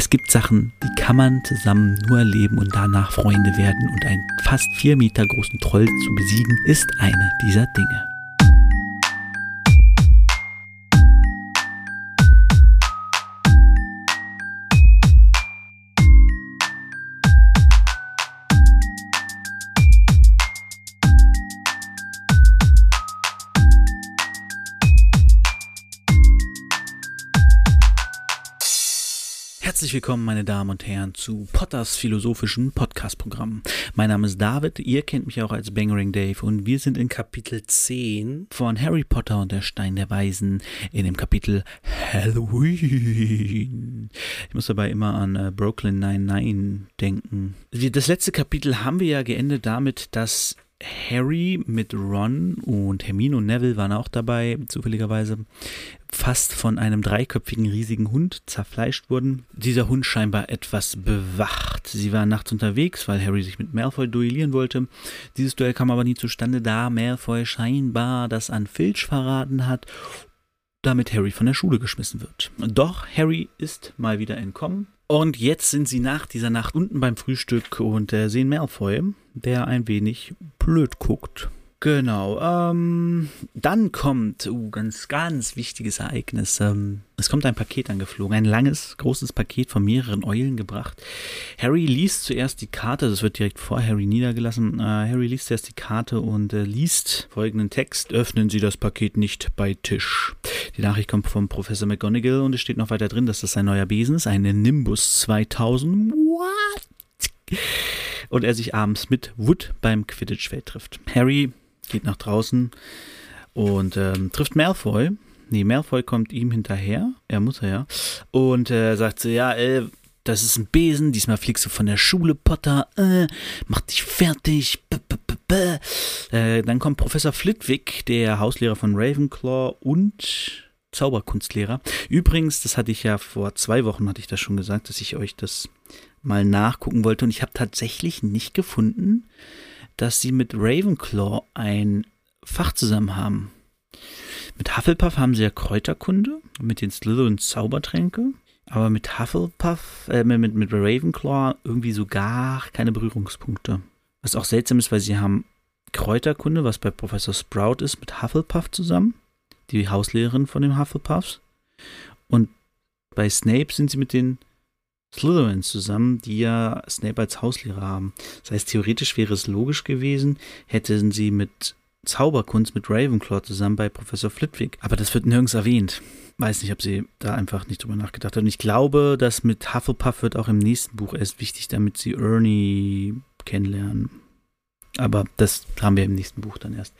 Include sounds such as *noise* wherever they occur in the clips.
Es gibt Sachen, die kann man zusammen nur erleben und danach Freunde werden und einen fast vier Meter großen Troll zu besiegen, ist eine dieser Dinge. Herzlich willkommen, meine Damen und Herren, zu Potters philosophischen Podcast-Programm. Mein Name ist David, ihr kennt mich auch als Bangering Dave und wir sind in Kapitel 10 von Harry Potter und der Stein der Weisen in dem Kapitel Halloween. Ich muss dabei immer an äh, Brooklyn 99 denken. Das letzte Kapitel haben wir ja geendet damit, dass Harry mit Ron und Hermine und Neville waren auch dabei, zufälligerweise, fast von einem dreiköpfigen riesigen Hund zerfleischt wurden. Dieser Hund scheinbar etwas bewacht. Sie waren nachts unterwegs, weil Harry sich mit Malfoy duellieren wollte. Dieses Duell kam aber nie zustande, da Malfoy scheinbar das an Filch verraten hat, damit Harry von der Schule geschmissen wird. Doch Harry ist mal wieder entkommen und jetzt sind sie nach dieser Nacht unten beim Frühstück und äh, sehen Malfoy, der ein wenig blöd guckt. Genau, ähm, dann kommt, uh, ganz, ganz wichtiges Ereignis. Ähm, es kommt ein Paket angeflogen, ein langes, großes Paket von mehreren Eulen gebracht. Harry liest zuerst die Karte, das wird direkt vor Harry niedergelassen. Äh, Harry liest zuerst die Karte und äh, liest folgenden Text: Öffnen Sie das Paket nicht bei Tisch. Die Nachricht kommt vom Professor McGonagall und es steht noch weiter drin, dass das sein neuer Besen ist, ein Nimbus 2000. What? Und er sich abends mit Wood beim Quidditch-Feld trifft. Harry geht nach draußen und ähm, trifft Malfoy. Nee, Malfoy kommt ihm hinterher. Er muss er ja. Und äh, sagt so, ja, äh, das ist ein Besen. Diesmal fliegst du von der Schule, Potter. Äh, mach dich fertig. B -b -b äh, dann kommt Professor Flitwick, der Hauslehrer von Ravenclaw und Zauberkunstlehrer. Übrigens, das hatte ich ja vor zwei Wochen, hatte ich das schon gesagt, dass ich euch das mal nachgucken wollte. Und ich habe tatsächlich nicht gefunden, dass sie mit Ravenclaw ein Fach zusammen haben. Mit Hufflepuff haben sie ja Kräuterkunde, mit den Slytherin Zaubertränke, aber mit Hufflepuff, äh, mit, mit Ravenclaw irgendwie so gar keine Berührungspunkte. Was auch seltsam ist, weil sie haben Kräuterkunde, was bei Professor Sprout ist, mit Hufflepuff zusammen, die Hauslehrerin von den Hufflepuffs. Und bei Snape sind sie mit den Slytherins zusammen, die ja Snape als Hauslehrer haben. Das heißt, theoretisch wäre es logisch gewesen, hätten sie mit Zauberkunst mit Ravenclaw zusammen bei Professor Flitwick. Aber das wird nirgends erwähnt. Weiß nicht, ob sie da einfach nicht drüber nachgedacht haben. Ich glaube, dass mit Hufflepuff wird auch im nächsten Buch erst wichtig, damit sie Ernie kennenlernen. Aber das haben wir im nächsten Buch dann erst.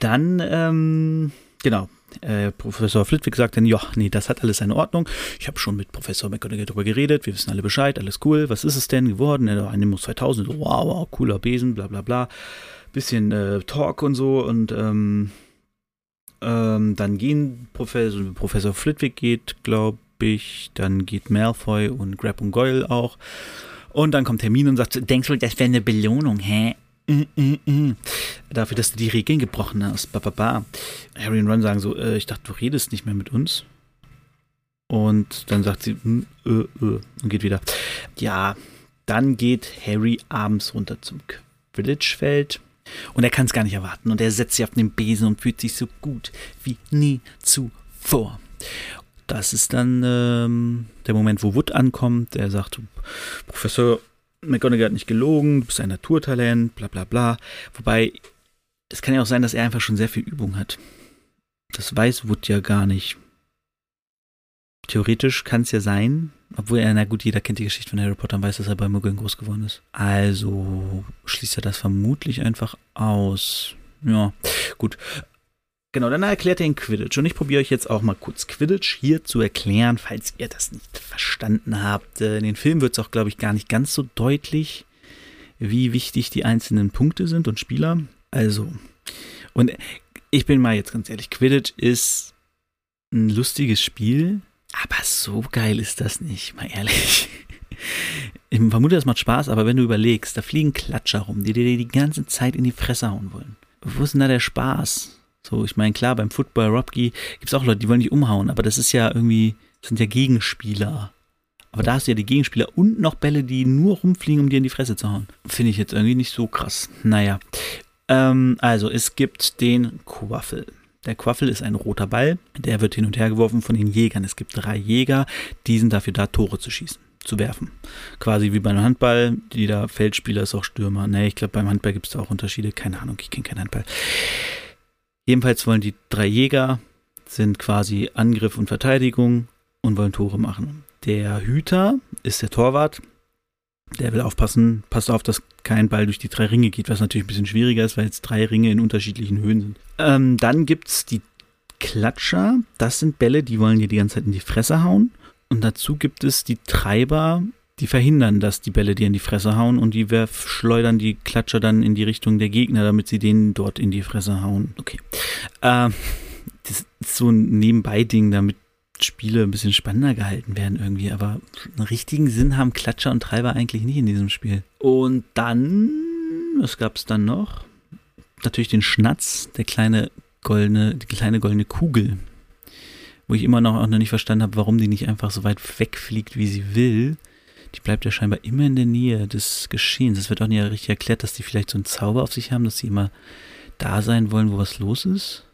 Dann, ähm, genau, äh, Professor Flitwick sagt dann, ja, nee, das hat alles seine Ordnung. Ich habe schon mit Professor McGonagall darüber geredet, wir wissen alle Bescheid, alles cool. Was ist es denn geworden? Ein Animus 2000, so, wow, wow, cooler Besen, bla bla bla. Bisschen äh, Talk und so und ähm, ähm, dann gehen Professor, Professor Flitwick geht, glaube ich, dann geht Malfoy und Grab und Goyle auch. Und dann kommt Hermine und sagt, denkst du, das wäre eine Belohnung, hä? Mm, mm, mm. Dafür, dass du die Regeln gebrochen hast. Ba, ba, ba. Harry und Ron sagen so, äh, ich dachte, du redest nicht mehr mit uns. Und dann sagt sie, mm, äh, äh, und geht wieder. Ja, dann geht Harry abends runter zum Quidditch-Feld. Und er kann es gar nicht erwarten. Und er setzt sich auf den Besen und fühlt sich so gut wie nie zuvor. Das ist dann ähm, der Moment, wo Wood ankommt. Er sagt, Professor, McGonagall hat nicht gelogen, du bist ein Naturtalent, bla bla bla. Wobei, es kann ja auch sein, dass er einfach schon sehr viel Übung hat. Das weiß Wood ja gar nicht. Theoretisch kann es ja sein, obwohl er, na gut, jeder kennt die Geschichte von Harry Potter und weiß, dass er bei Muggeln groß geworden ist. Also schließt er das vermutlich einfach aus. Ja, gut. Genau, dann erklärt er ihn Quidditch. Und ich probiere euch jetzt auch mal kurz Quidditch hier zu erklären, falls ihr das nicht verstanden habt. Äh, in den Filmen wird es auch, glaube ich, gar nicht ganz so deutlich, wie wichtig die einzelnen Punkte sind und Spieler. Also, und ich bin mal jetzt ganz ehrlich, Quidditch ist ein lustiges Spiel, aber so geil ist das nicht, mal ehrlich. *laughs* Ich vermute, das macht Spaß, aber wenn du überlegst, da fliegen Klatscher rum, die dir die ganze Zeit in die Fresse hauen wollen. Wo ist denn da der Spaß? So, ich meine, klar, beim Football Robki gibt es auch Leute, die wollen dich umhauen, aber das ist ja irgendwie, das sind ja Gegenspieler. Aber da hast du ja die Gegenspieler und noch Bälle, die nur rumfliegen, um dir in die Fresse zu hauen. Finde ich jetzt irgendwie nicht so krass. Naja. Ähm, also, es gibt den Quaffel. Der Quaffel ist ein roter Ball, der wird hin und her geworfen von den Jägern. Es gibt drei Jäger, die sind dafür da, Tore zu schießen, zu werfen. Quasi wie beim Handball, jeder Feldspieler ist auch Stürmer. Ne, ich glaube, beim Handball gibt es da auch Unterschiede. Keine Ahnung, ich kenne keinen Handball. Jedenfalls wollen die drei Jäger, sind quasi Angriff und Verteidigung und wollen Tore machen. Der Hüter ist der Torwart. Der will aufpassen, passt auf, dass kein Ball durch die drei Ringe geht, was natürlich ein bisschen schwieriger ist, weil jetzt drei Ringe in unterschiedlichen Höhen sind. Ähm, dann gibt es die Klatscher. Das sind Bälle, die wollen dir die ganze Zeit in die Fresse hauen. Und dazu gibt es die Treiber, die verhindern, dass die Bälle dir in die Fresse hauen und die werf, schleudern die Klatscher dann in die Richtung der Gegner, damit sie denen dort in die Fresse hauen. Okay. Äh, das ist so ein Nebenbei-Ding, damit Spiele ein bisschen spannender gehalten werden irgendwie, aber einen richtigen Sinn haben Klatscher und Treiber eigentlich nicht in diesem Spiel. Und dann, was gab es dann noch? Natürlich den Schnatz, der kleine goldene, die kleine goldene Kugel, wo ich immer noch auch noch nicht verstanden habe, warum die nicht einfach so weit wegfliegt, wie sie will. Die bleibt ja scheinbar immer in der Nähe des Geschehens. Es wird auch nicht richtig erklärt, dass die vielleicht so einen Zauber auf sich haben, dass sie immer da sein wollen, wo was los ist.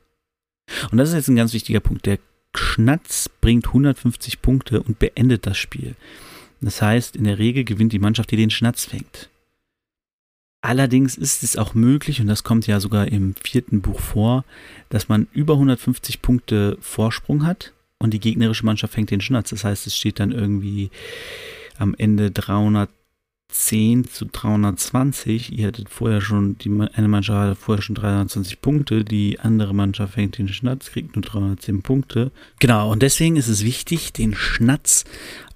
Und das ist jetzt ein ganz wichtiger Punkt. Der Schnatz bringt 150 Punkte und beendet das Spiel. Das heißt, in der Regel gewinnt die Mannschaft, die den Schnatz fängt. Allerdings ist es auch möglich, und das kommt ja sogar im vierten Buch vor, dass man über 150 Punkte Vorsprung hat und die gegnerische Mannschaft fängt den Schnatz. Das heißt, es steht dann irgendwie am Ende 300 10 zu 320. Ihr hattet vorher schon, die eine Mannschaft hatte vorher schon 320 Punkte, die andere Mannschaft fängt den Schnatz, kriegt nur 310 Punkte. Genau, und deswegen ist es wichtig, den Schnatz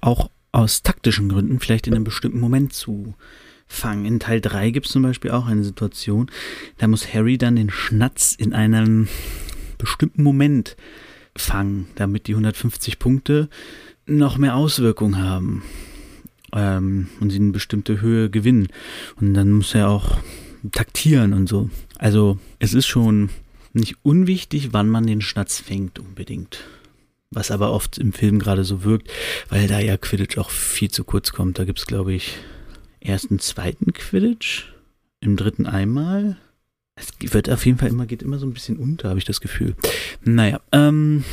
auch aus taktischen Gründen vielleicht in einem bestimmten Moment zu fangen. In Teil 3 gibt es zum Beispiel auch eine Situation, da muss Harry dann den Schnatz in einem bestimmten Moment fangen, damit die 150 Punkte noch mehr Auswirkungen haben ähm, und sie eine bestimmte Höhe gewinnen. Und dann muss er auch taktieren und so. Also es ist schon nicht unwichtig, wann man den Schnatz fängt unbedingt. Was aber oft im Film gerade so wirkt, weil da ja Quidditch auch viel zu kurz kommt. Da gibt es, glaube ich, erst einen zweiten Quidditch, im dritten einmal. Es wird auf jeden Fall immer, geht immer so ein bisschen unter, habe ich das Gefühl. Naja, ähm,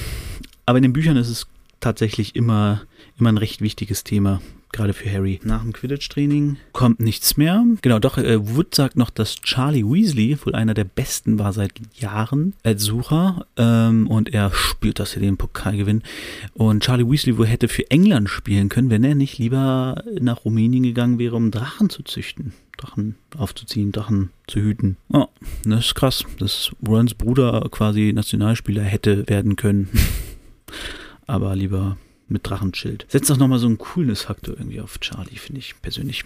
aber in den Büchern ist es tatsächlich immer, immer ein recht wichtiges Thema gerade für Harry. Nach dem Quidditch-Training kommt nichts mehr. Genau, doch, äh, Wood sagt noch, dass Charlie Weasley wohl einer der besten war seit Jahren als Sucher ähm, und er spürt, dass er den Pokal gewinnt. Und Charlie Weasley wohl hätte für England spielen können, wenn er nicht lieber nach Rumänien gegangen wäre, um Drachen zu züchten. Drachen aufzuziehen, Drachen zu hüten. Oh, das ist krass, dass Rons Bruder quasi Nationalspieler hätte werden können. *laughs* Aber lieber mit Drachenschild. Setzt doch nochmal so einen Coolness-Faktor irgendwie auf Charlie, finde ich persönlich.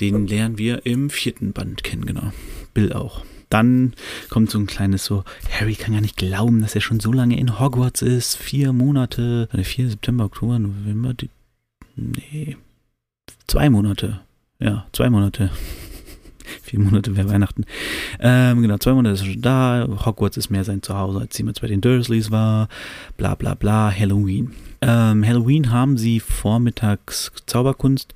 Den lernen wir im vierten Band kennen, genau. Bill auch. Dann kommt so ein kleines so, Harry kann gar nicht glauben, dass er schon so lange in Hogwarts ist. Vier Monate, 4. September, Oktober, November, die, nee, zwei Monate. Ja, zwei Monate. Vier Monate wäre Weihnachten. Ähm, genau, zwei Monate ist er schon da. Hogwarts ist mehr sein Zuhause, als jemals bei den Dursleys war. Bla bla bla. Halloween. Ähm, Halloween haben sie vormittags Zauberkunst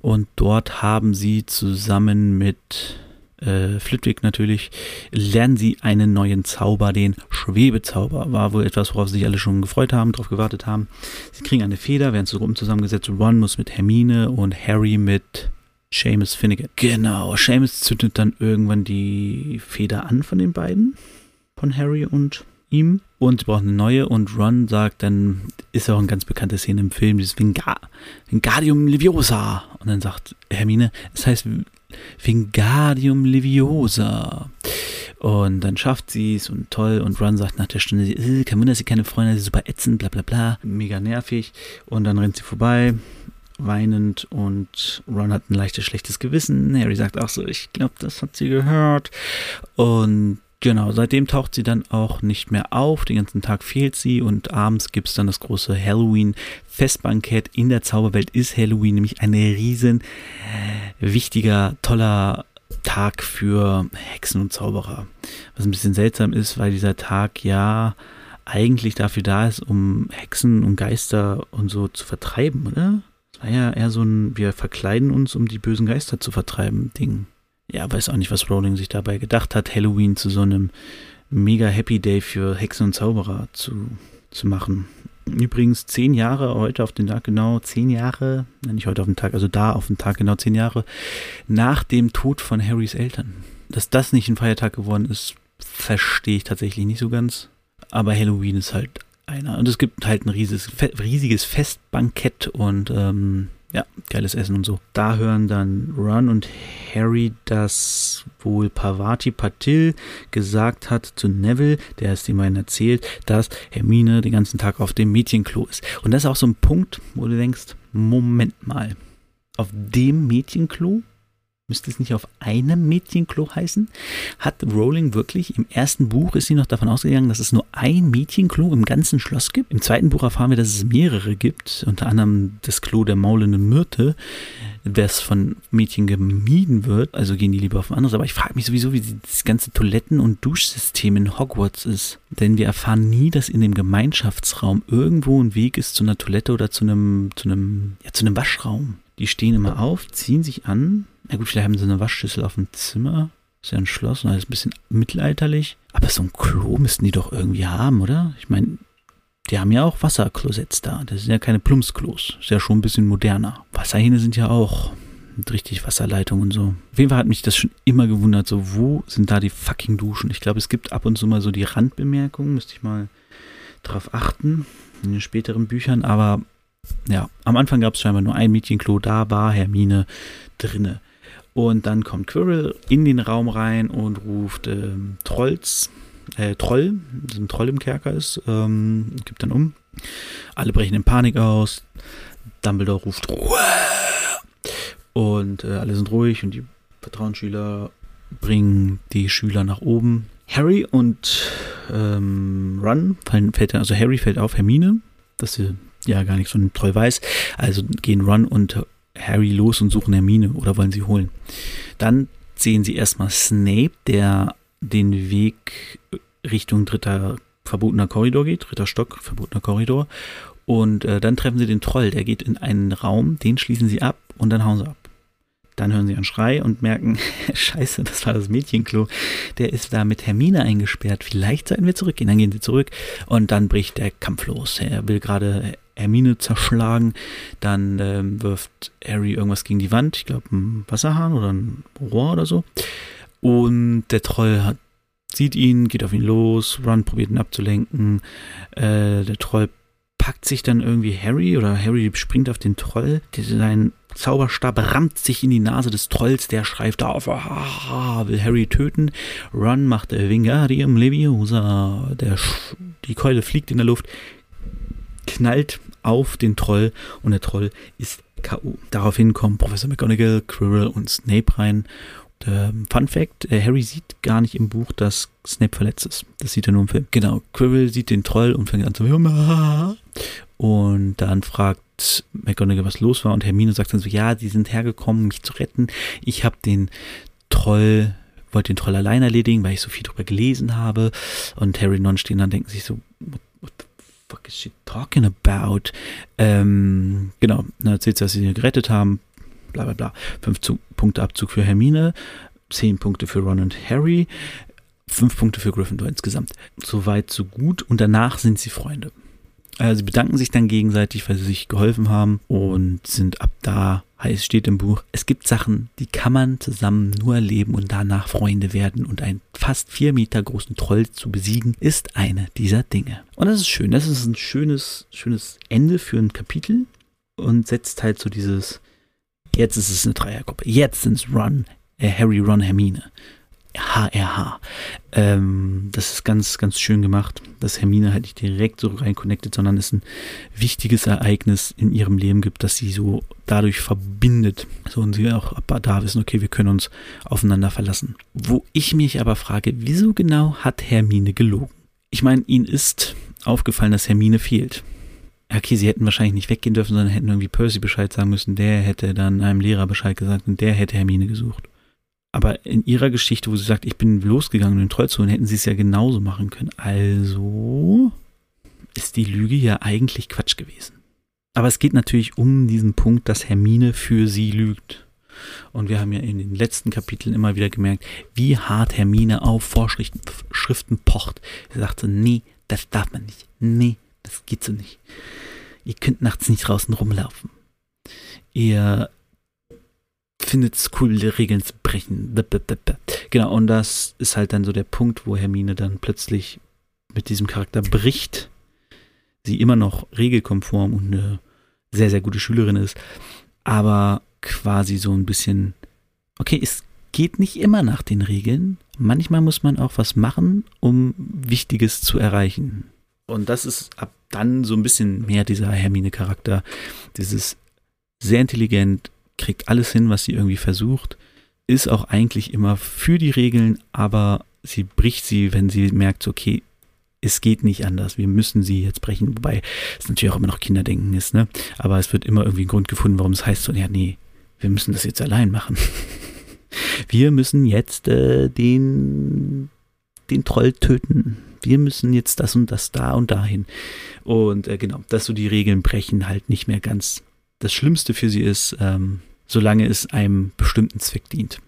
und dort haben sie zusammen mit äh, Flitwick natürlich, lernen sie einen neuen Zauber, den Schwebezauber. War wohl etwas, worauf sich alle schon gefreut haben, darauf gewartet haben. Sie kriegen eine Feder, werden so rum zusammengesetzt. Ron muss mit Hermine und Harry mit Seamus Finnegan. Genau, Seamus zündet dann irgendwann die Feder an von den beiden, von Harry und ihm. Und sie brauchen eine neue und Ron sagt, dann ist auch eine ganz bekannte Szene im Film, dieses Vinga Vingardium Leviosa. Und dann sagt Hermine, es heißt Vingardium Leviosa. Und dann schafft sie es und toll. Und Ron sagt nach der Stunde, äh, kein Wunder, dass sie keine Freunde sie super ätzend, bla bla bla. Mega nervig. Und dann rennt sie vorbei weinend und Ron hat ein leichtes schlechtes Gewissen. Harry sagt auch so, ich glaube, das hat sie gehört. Und genau, seitdem taucht sie dann auch nicht mehr auf. Den ganzen Tag fehlt sie und abends gibt es dann das große Halloween-Festbankett. In der Zauberwelt ist Halloween nämlich ein riesen wichtiger, toller Tag für Hexen und Zauberer. Was ein bisschen seltsam ist, weil dieser Tag ja eigentlich dafür da ist, um Hexen und Geister und so zu vertreiben, oder? War ja eher so ein, wir verkleiden uns, um die bösen Geister zu vertreiben, Ding. Ja, weiß auch nicht, was Rowling sich dabei gedacht hat, Halloween zu so einem mega Happy Day für Hexen und Zauberer zu, zu machen. Übrigens zehn Jahre, heute auf den Tag genau, zehn Jahre, nicht heute auf den Tag, also da auf den Tag genau zehn Jahre, nach dem Tod von Harrys Eltern. Dass das nicht ein Feiertag geworden ist, verstehe ich tatsächlich nicht so ganz. Aber Halloween ist halt einer. Und es gibt halt ein riesiges, riesiges Festbankett und ähm, ja, geiles Essen und so. Da hören dann Ron und Harry, dass wohl Parvati Patil gesagt hat zu Neville, der es ihm erzählt, dass Hermine den ganzen Tag auf dem Mädchenklo ist. Und das ist auch so ein Punkt, wo du denkst, Moment mal, auf dem Mädchenklo müsste es nicht auf einem Mädchenklo heißen? Hat Rowling wirklich im ersten Buch ist sie noch davon ausgegangen, dass es nur ein Mädchenklo im ganzen Schloss gibt? Im zweiten Buch erfahren wir, dass es mehrere gibt, unter anderem das Klo der maulenden Myrte, das von Mädchen gemieden wird, also gehen die lieber auf ein anderes. Aber ich frage mich sowieso, wie das ganze Toiletten- und Duschsystem in Hogwarts ist. Denn wir erfahren nie, dass in dem Gemeinschaftsraum irgendwo ein Weg ist zu einer Toilette oder zu einem, zu einem, ja, zu einem Waschraum. Die stehen immer auf, ziehen sich an, na gut, vielleicht haben sie eine Waschschüssel auf dem Zimmer. Ist ja ein Schloss und alles ein bisschen mittelalterlich. Aber so ein Klo müssten die doch irgendwie haben, oder? Ich meine, die haben ja auch Wasserklosetts da. Das sind ja keine Plumpsklos. Ist ja schon ein bisschen moderner. Wasserhähne sind ja auch mit richtig Wasserleitung und so. Auf jeden Fall hat mich das schon immer gewundert, so wo sind da die fucking Duschen? Ich glaube, es gibt ab und zu mal so die Randbemerkungen, müsste ich mal drauf achten in den späteren Büchern, aber ja, am Anfang gab es scheinbar nur ein Mädchenklo, da war Hermine drinne. Und dann kommt Quirrell in den Raum rein und ruft ähm, Trolls, äh, Troll, so ein Troll im Kerker ist, ähm, gibt dann um. Alle brechen in Panik aus. Dumbledore ruft Ruhe. Und äh, alle sind ruhig und die Vertrauensschüler bringen die Schüler nach oben. Harry und ähm, Ron fallen, fällt, also Harry fällt auf Hermine, dass sie ja gar nicht so ein Troll weiß. Also gehen Ron und Harry los und suchen Hermine oder wollen sie holen. Dann sehen sie erstmal Snape, der den Weg Richtung dritter verbotener Korridor geht, dritter Stock, verbotener Korridor. Und äh, dann treffen sie den Troll, der geht in einen Raum, den schließen sie ab und dann hauen sie ab. Dann hören sie einen Schrei und merken, *laughs* scheiße, das war das Mädchenklo. Der ist da mit Hermine eingesperrt. Vielleicht sollten wir zurückgehen. Dann gehen sie zurück und dann bricht der Kampf los. Er will gerade Hermine zerschlagen. Dann ähm, wirft Harry irgendwas gegen die Wand. Ich glaube, ein Wasserhahn oder ein Rohr oder so. Und der Troll hat, sieht ihn, geht auf ihn los. Ron probiert ihn abzulenken. Äh, der Troll packt sich dann irgendwie Harry oder Harry springt auf den Troll. Sein Zauberstab rammt sich in die Nase des Trolls, der schreift auf, ah, will Harry töten. Ron macht Vingadium Leviosa. Der, die Keule fliegt in der Luft, knallt auf den Troll und der Troll ist K.O. Daraufhin kommen Professor McGonagall, Quirrell und Snape rein. Und, äh, Fun Fact: äh, Harry sieht gar nicht im Buch, dass Snape verletzt ist. Das sieht er nur im Film. Genau, Quirrell sieht den Troll und fängt an zu und dann fragt McGonagall, was los war und Hermine sagt dann so, ja, die sind hergekommen, mich zu retten. Ich habe den Troll wollte den Troll allein erledigen, weil ich so viel drüber gelesen habe. Und Harry und Non stehen dann denken sich so, what, the fuck is she talking about? Ähm, genau, dann erzählt sie, dass sie ihn gerettet haben, bla bla bla. Fünf Punkte Abzug für Hermine, zehn Punkte für Ron und Harry, fünf Punkte für Gryffindor insgesamt. So weit, so gut. Und danach sind sie Freunde. Also sie bedanken sich dann gegenseitig, weil sie sich geholfen haben und sind ab da, heißt steht im Buch, es gibt Sachen, die kann man zusammen nur erleben und danach Freunde werden und einen fast vier Meter großen Troll zu besiegen, ist eine dieser Dinge. Und das ist schön, das ist ein schönes, schönes Ende für ein Kapitel und setzt halt so dieses, jetzt ist es eine Dreiergruppe, jetzt sind es Ron, äh, Harry, Ron, Hermine. HRH. Ähm, das ist ganz, ganz schön gemacht, dass Hermine halt nicht direkt so rein connected, sondern es ein wichtiges Ereignis in ihrem Leben gibt, das sie so dadurch verbindet. So und sie auch da wissen, okay, wir können uns aufeinander verlassen. Wo ich mich aber frage, wieso genau hat Hermine gelogen? Ich meine, ihnen ist aufgefallen, dass Hermine fehlt. Okay, sie hätten wahrscheinlich nicht weggehen dürfen, sondern hätten irgendwie Percy Bescheid sagen müssen. Der hätte dann einem Lehrer Bescheid gesagt und der hätte Hermine gesucht. Aber in ihrer Geschichte, wo sie sagt, ich bin losgegangen, um den Troll zu holen, hätten sie es ja genauso machen können. Also ist die Lüge ja eigentlich Quatsch gewesen. Aber es geht natürlich um diesen Punkt, dass Hermine für sie lügt. Und wir haben ja in den letzten Kapiteln immer wieder gemerkt, wie hart Hermine auf Vorschriften pocht. Sie sagte, nee, das darf man nicht. Nee, das geht so nicht. Ihr könnt nachts nicht draußen rumlaufen. Ihr findet es cool, Regeln zu brechen. Genau, und das ist halt dann so der Punkt, wo Hermine dann plötzlich mit diesem Charakter bricht. Sie immer noch regelkonform und eine sehr, sehr gute Schülerin ist, aber quasi so ein bisschen, okay, es geht nicht immer nach den Regeln. Manchmal muss man auch was machen, um Wichtiges zu erreichen. Und das ist ab dann so ein bisschen mehr dieser Hermine-Charakter. Dieses sehr intelligent, kriegt alles hin, was sie irgendwie versucht, ist auch eigentlich immer für die Regeln, aber sie bricht sie, wenn sie merkt, okay, es geht nicht anders, wir müssen sie jetzt brechen, wobei es natürlich auch immer noch Kinderdenken ist, ne? Aber es wird immer irgendwie ein Grund gefunden, warum es heißt so, ja, nee, wir müssen das jetzt allein machen. *laughs* wir müssen jetzt äh, den, den Troll töten. Wir müssen jetzt das und das da und dahin. Und äh, genau, dass so die Regeln brechen halt nicht mehr ganz das Schlimmste für sie ist, ähm, solange es einem bestimmten Zweck dient.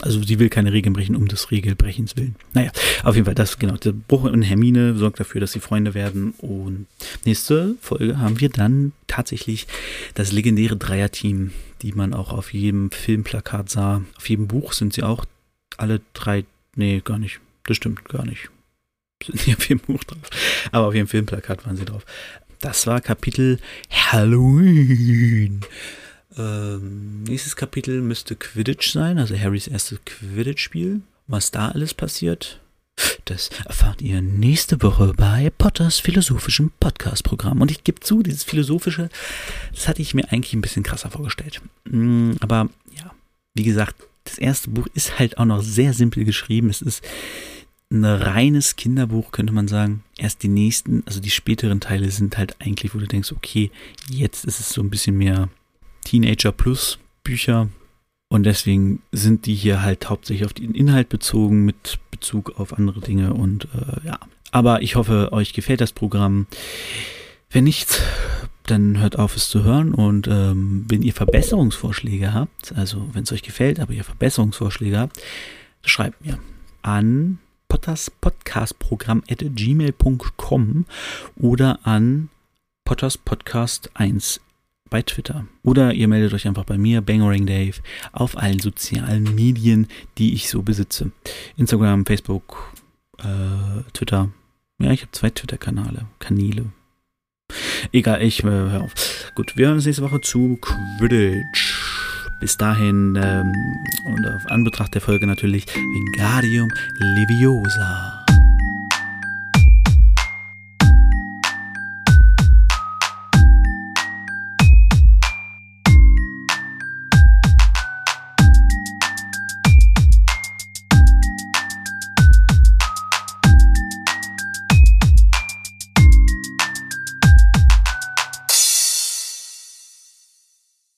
Also sie will keine Regeln brechen um des Regelbrechens willen. Naja, auf jeden Fall, das genau. Der Bruch in Hermine sorgt dafür, dass sie Freunde werden. Und nächste Folge haben wir dann tatsächlich das legendäre Dreierteam, die man auch auf jedem Filmplakat sah. Auf jedem Buch sind sie auch alle drei. Nee, gar nicht. Das stimmt gar nicht. Sind nicht auf jedem Buch drauf. Aber auf jedem Filmplakat waren sie drauf. Das war Kapitel Halloween. Ähm, nächstes Kapitel müsste Quidditch sein, also Harrys erstes Quidditch-Spiel. Was da alles passiert, das erfahrt ihr nächste Woche bei Potters philosophischem Podcast-Programm. Und ich gebe zu, dieses philosophische, das hatte ich mir eigentlich ein bisschen krasser vorgestellt. Mm, aber ja, wie gesagt, das erste Buch ist halt auch noch sehr simpel geschrieben. Es ist ein reines Kinderbuch, könnte man sagen. Erst die nächsten, also die späteren Teile sind halt eigentlich, wo du denkst, okay, jetzt ist es so ein bisschen mehr Teenager Plus Bücher. Und deswegen sind die hier halt hauptsächlich auf den Inhalt bezogen, mit Bezug auf andere Dinge. Und äh, ja, aber ich hoffe, euch gefällt das Programm. Wenn nicht, dann hört auf, es zu hören. Und ähm, wenn ihr Verbesserungsvorschläge habt, also wenn es euch gefällt, aber ihr Verbesserungsvorschläge habt, schreibt mir an potterspodcastprogramm at gmail.com oder an potterspodcast1 bei Twitter. Oder ihr meldet euch einfach bei mir, Bangoring Dave, auf allen sozialen Medien, die ich so besitze. Instagram, Facebook, äh, Twitter. Ja, ich habe zwei Twitter-Kanäle. Kanäle. Egal, ich äh, hör auf. Gut, wir hören uns nächste Woche zu Quidditch. Bis dahin ähm, und auf Anbetracht der Folge natürlich Vingadium Leviosa.